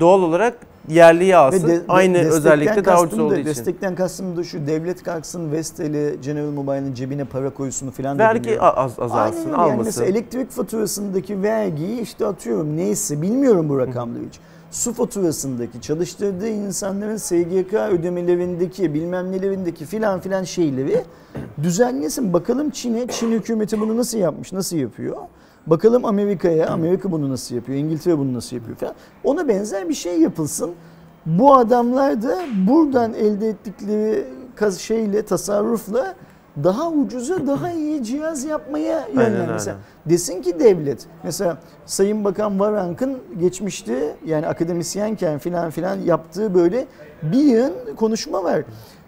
doğal olarak yerliyi alsın. Ve de- aynı özellikle daha ucuz kastım da- olduğu için. Destekten kastım da şu devlet kalksın Vestel'i General Mobile'in cebine para koysun filan da Vergi az, azalsın, Aynen öyle. Yani almasın. mesela elektrik faturasındaki vergiyi işte atıyorum neyse bilmiyorum bu rakamları hiç. Su faturasındaki çalıştırdığı insanların SGK ödemelerindeki bilmem nelerindeki filan filan şeyleri düzenlesin. Bakalım Çin'e, Çin hükümeti bunu nasıl yapmış, nasıl yapıyor? Bakalım Amerika'ya, Amerika bunu nasıl yapıyor, İngiltere bunu nasıl yapıyor falan. Ona benzer bir şey yapılsın. Bu adamlar da buradan elde ettikleri şeyle, tasarrufla daha ucuza, daha iyi cihaz yapmaya öyle. Desin ki devlet, mesela Sayın Bakan Varank'ın geçmişte yani akademisyenken filan filan yaptığı böyle bir yığın konuşma var.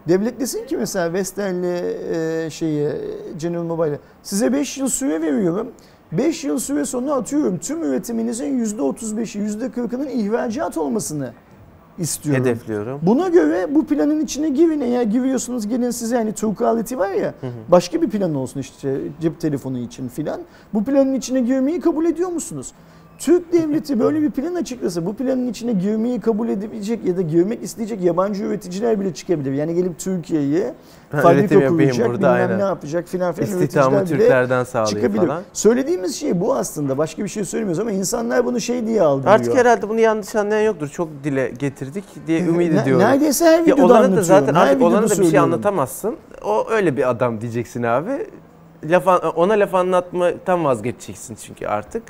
Devlet desin ki mesela Vestel'le e, şeyi General Mobile'e size 5 yıl süre veriyorum. 5 yıl süre sonra atıyorum tüm üretiminizin %35'i %40'ının ihracat olmasını istiyorum. Hedefliyorum. Buna göre bu planın içine girin. Eğer giriyorsunuz gelin size hani Turquality var ya başka bir plan olsun işte cep telefonu için filan. Bu planın içine girmeyi kabul ediyor musunuz? Türk devleti böyle bir plan açıklasa bu planın içine girmeyi kabul edebilecek ya da girmek isteyecek yabancı üreticiler bile çıkabilir. Yani gelip Türkiye'ye fabrika kuracak burada, bilmem aynen. ne yapacak filan filan üreticiler bile Türklerden sağlayayım çıkabilir. falan. Söylediğimiz şey bu aslında. Başka bir şey söylemiyoruz ama insanlar bunu şey diye algılıyor. Artık herhalde bunu yanlış anlayan yoktur. Çok dile getirdik diye ümit ediyorum. Neredeyse her Ya videoda olanı da anlatıyorum. zaten her artık olanı da bir şey anlatamazsın. O öyle bir adam diyeceksin abi. Laf, ona laf anlatmaktan vazgeçeceksin çünkü artık.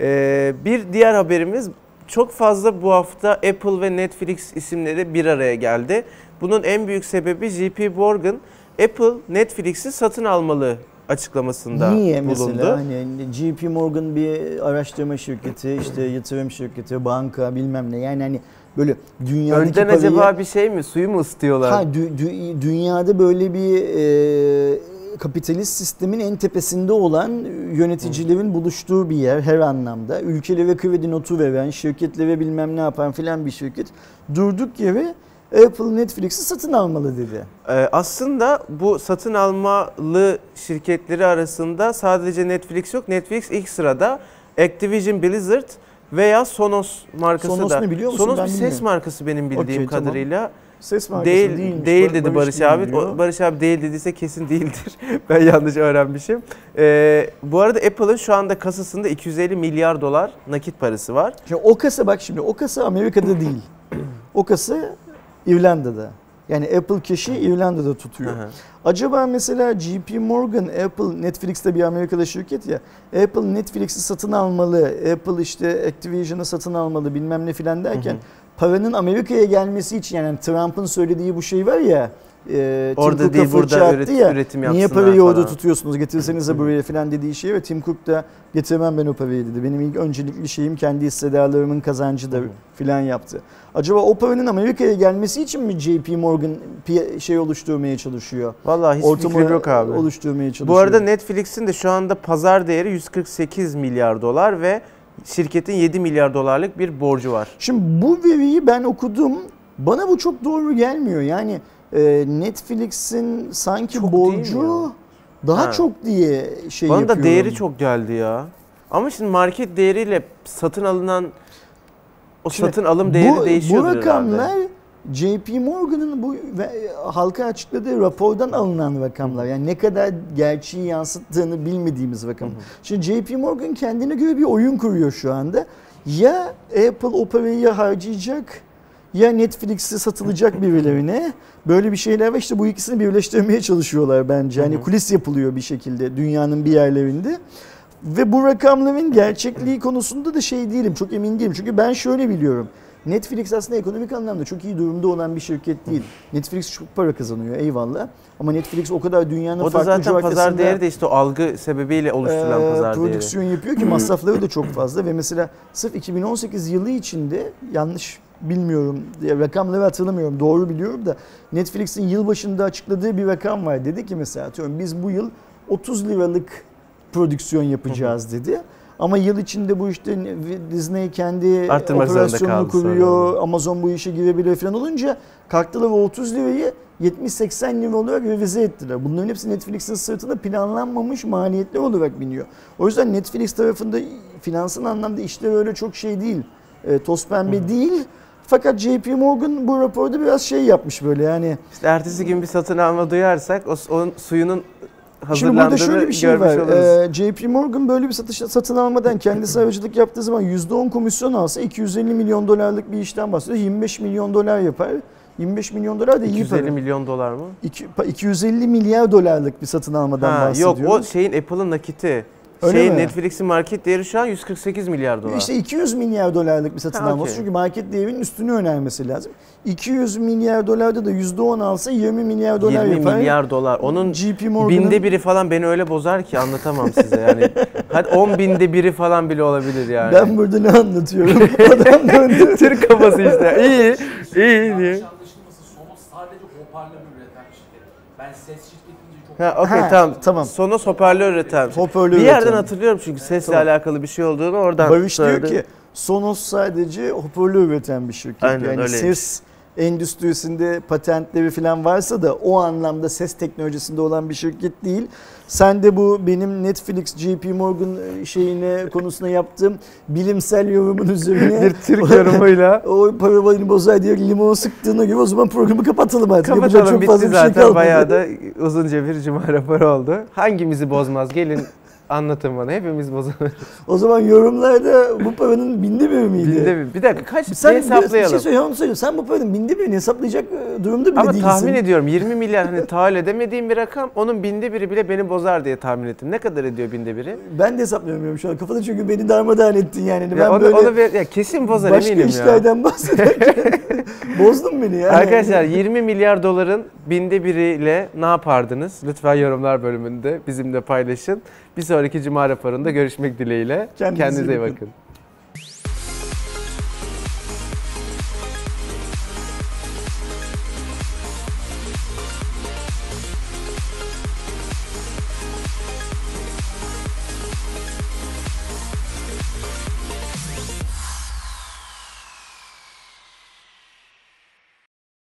Ee, bir diğer haberimiz çok fazla bu hafta Apple ve Netflix isimleri bir araya geldi. Bunun en büyük sebebi JP Morgan Apple Netflix'i satın almalı açıklamasında Niye bulundu. mesela hani JP Morgan bir araştırma şirketi, işte yatırım şirketi, banka bilmem ne yani hani böyle dünyadaki Önden parayı... acaba bir şey mi? Suyu mu ısıtıyorlar? Ha, dü- dü- dünyada böyle bir e, kapitalist sistemin en tepesinde olan yöneticilerin buluştuğu bir yer her anlamda. Ülkelere kredi notu veren, şirketlere bilmem ne yapan filan bir şirket durduk yere Apple Netflix'i satın almalı dedi. Ee, aslında bu satın almalı şirketleri arasında sadece Netflix yok. Netflix ilk sırada Activision Blizzard veya Sonos markası Sonos da. ne biliyor musun? Sonos Ben bir ses bilmiyorum. markası benim bildiğim Okey, tamam. Ses markası Değil değilmiş. değil dedi Barış abi. bilmiyor. O, Barış abi değil dediyse kesin değildir. ben yanlış öğrenmişim. Ee, bu arada Apple'ın şu anda kasasında 250 milyar dolar nakit parası var. Şimdi o kasa bak şimdi o kasa Amerika'da değil. O kasa İrlanda'da. Yani Apple Cash'i İrlanda'da tutuyor. Hı. Acaba mesela JP Morgan, Apple, Netflix'te bir Amerika'da şirket ya. Apple Netflix'i satın almalı, Apple işte Activision'ı satın almalı bilmem ne filan derken Hı hı. Paranın Amerika'ya gelmesi için yani Trump'ın söylediği bu şey var ya e, Tim Orada Cook'a değil, burada üret- ya, üretim Niye parayı orada falan." tutuyorsunuz getirsenize buraya filan dediği şey ve Tim Cook da getirmem ben o parayı dedi. Benim ilk öncelikli şeyim kendi hissedarlarımın kazancıdır Hı hı. filan yaptı. Acaba o paranın Amerika'ya gelmesi için mi JP Morgan şey oluşturmaya çalışıyor? Vallahi hiç Ortamı fikrim yok abi. oluşturmaya çalışıyor. Bu arada Netflix'in de şu anda pazar değeri 148 milyar dolar ve şirketin 7 milyar dolarlık bir borcu var. Şimdi bu veriyi ben okudum. Bana bu çok doğru gelmiyor. Yani e, Netflix'in sanki Çok borcu daha Ha. çok diye şey Bana da yapıyorum. değeri çok geldi ya. Ama şimdi market değeriyle satın alınan o Şimdi satın alım değeri bu, değişiyor Bu rakamlar. JP Morgan'ın bu ve halka açıkladığı rapordan alınan rakamlar. Yani ne kadar gerçeği yansıttığını bilmediğimiz rakam. Şimdi JP Morgan kendine göre bir oyun kuruyor şu anda. Ya Apple o parayı ya harcayacak ya Netflix'i satılacak birilerine. Böyle bir şeyler var işte bu ikisini birleştirmeye çalışıyorlar bence. Hı. kulis yapılıyor bir şekilde dünyanın bir yerlerinde. Ve bu rakamların gerçekliği konusunda da şey değilim, çok emin değilim. Çünkü ben şöyle biliyorum. Netflix aslında ekonomik anlamda çok iyi durumda olan bir şirket değil. Netflix çok para kazanıyor eyvallah. Ama Netflix o kadar dünyanın O da farklı zaten pazar coğrafyasında değeri de işte o algı sebebiyle oluşturulan e, pazar değeri. prodüksiyon yapıyor ki masrafları da çok fazla. Ve mesela sırf 2018 yılı içinde yanlış bilmiyorum, rakamları hatırlamıyorum, doğru biliyorum da Netflix'in yılbaşında açıkladığı bir rakam var. Dedi ki mesela atıyorum biz bu yıl 30 liralık prodüksiyon yapacağız dedi. Ama yıl içinde bu işte Disney kendi Arttırmak zorunda operasyonunu kuruyor, sonra. Amazon bu işe girebilir falan olunca kalktılar ve 30 lirayı 70-80 lira olarak revize ettiler. Bunların hepsi Netflix'in sırtında planlanmamış maliyetler olarak biniyor. O yüzden Netflix tarafında finansal anlamda işler öyle çok şey değil. E, toz pembe değil. Fakat JP Morgan bu raporda biraz şey yapmış böyle yani. İşte ertesi gün bir satın alma duyarsak o, onun suyunun Şimdi burada şöyle bir şey var. oluruz. Ee, JP Morgan böyle bir satış satın almadan kendisi aracılık yaptığı zaman %10 komisyon alsa 250 milyon dolarlık bir işten bahsediyor. 25 milyon dolar yapar. 25 milyon dolar da iyi 250 para. milyon dolar mı? İki- pa- 250 milyar dolarlık bir satın almadan Ha, bahsediyoruz. yok o şeyin Apple'ın nakiti. Öyle şeyin mi? Netflix'in market değeri şu an 148 milyar dolar. İşte 200 milyar dolarlık bir satın Ha, alması. okey. Çünkü market değerinin üstünü önermesi lazım. 200 milyar dolarda da %10 alsa 20 milyar dolar 20 yapar. milyar dolar. Onun Morgan'ın binde biri falan beni öyle bozar ki anlatamam size. Yani hadi 10 binde biri falan bile olabilir yani. ben burada ne anlatıyorum? Adam döndü. Türk kafası işte. İyi. iyi diye. Yanlış anlaşılmasın Sonos sadece hoparlör üreten şirket. Ben ses şirketi deyince çok Ha okey Ha, tamam. tamam. Sonos hoparlör üreten. Hoparlör bir yerden üreten. hatırlıyorum çünkü sesle Tamam. alakalı bir şey olduğunu oradan Barış diyor ki Sonos sadece hoparlör üreten bir şirket. Aynen, yani öyleymiş. ses endüstrisinde patentleri falan varsa da o anlamda ses teknolojisinde olan bir şirket değil. Sen de bu benim Netflix, JP Morgan şeyine konusuna yaptığım bilimsel yorumun üzerine bir Türk yorumuyla o parabolini bozar diye limon sıktığına göre o zaman programı kapatalım artık. Kapatalım çok bitti fazla bir şey zaten kalmadı. bayağı da uzunca bir cuma raporu oldu. Hangimizi bozmaz gelin anlatın bana hepimiz bozulur. O zaman yorumlarda bu paranın binde biri miydi? Binde bir. Bir dakika kaç Sen bir bir şey hesaplayalım. söyleyeyim onu söyleyeyim. Sen bu paranın binde birini hesaplayacak e, durumda bile Ama değilsin. tahmin ediyorum 20 milyar hani tahayyül edemediğim bir rakam onun binde biri bile beni bozar diye tahmin ettim. Ne kadar ediyor binde biri? Ben de hesaplayamıyorum şu an. Kafada çünkü beni darmadağın ettin yani. Ben Ya onu, böyle onu ver- ya kesin bozar başka eminim ya. işlerden bahsederken bozdun beni yani. Arkadaşlar 20 milyar doların binde biriyle ne yapardınız? Lütfen yorumlar bölümünde bizimle paylaşın. Bir sonraki cuma raporunda görüşmek dileğiyle. Kendinize Kendinize iyi bakın. bakın.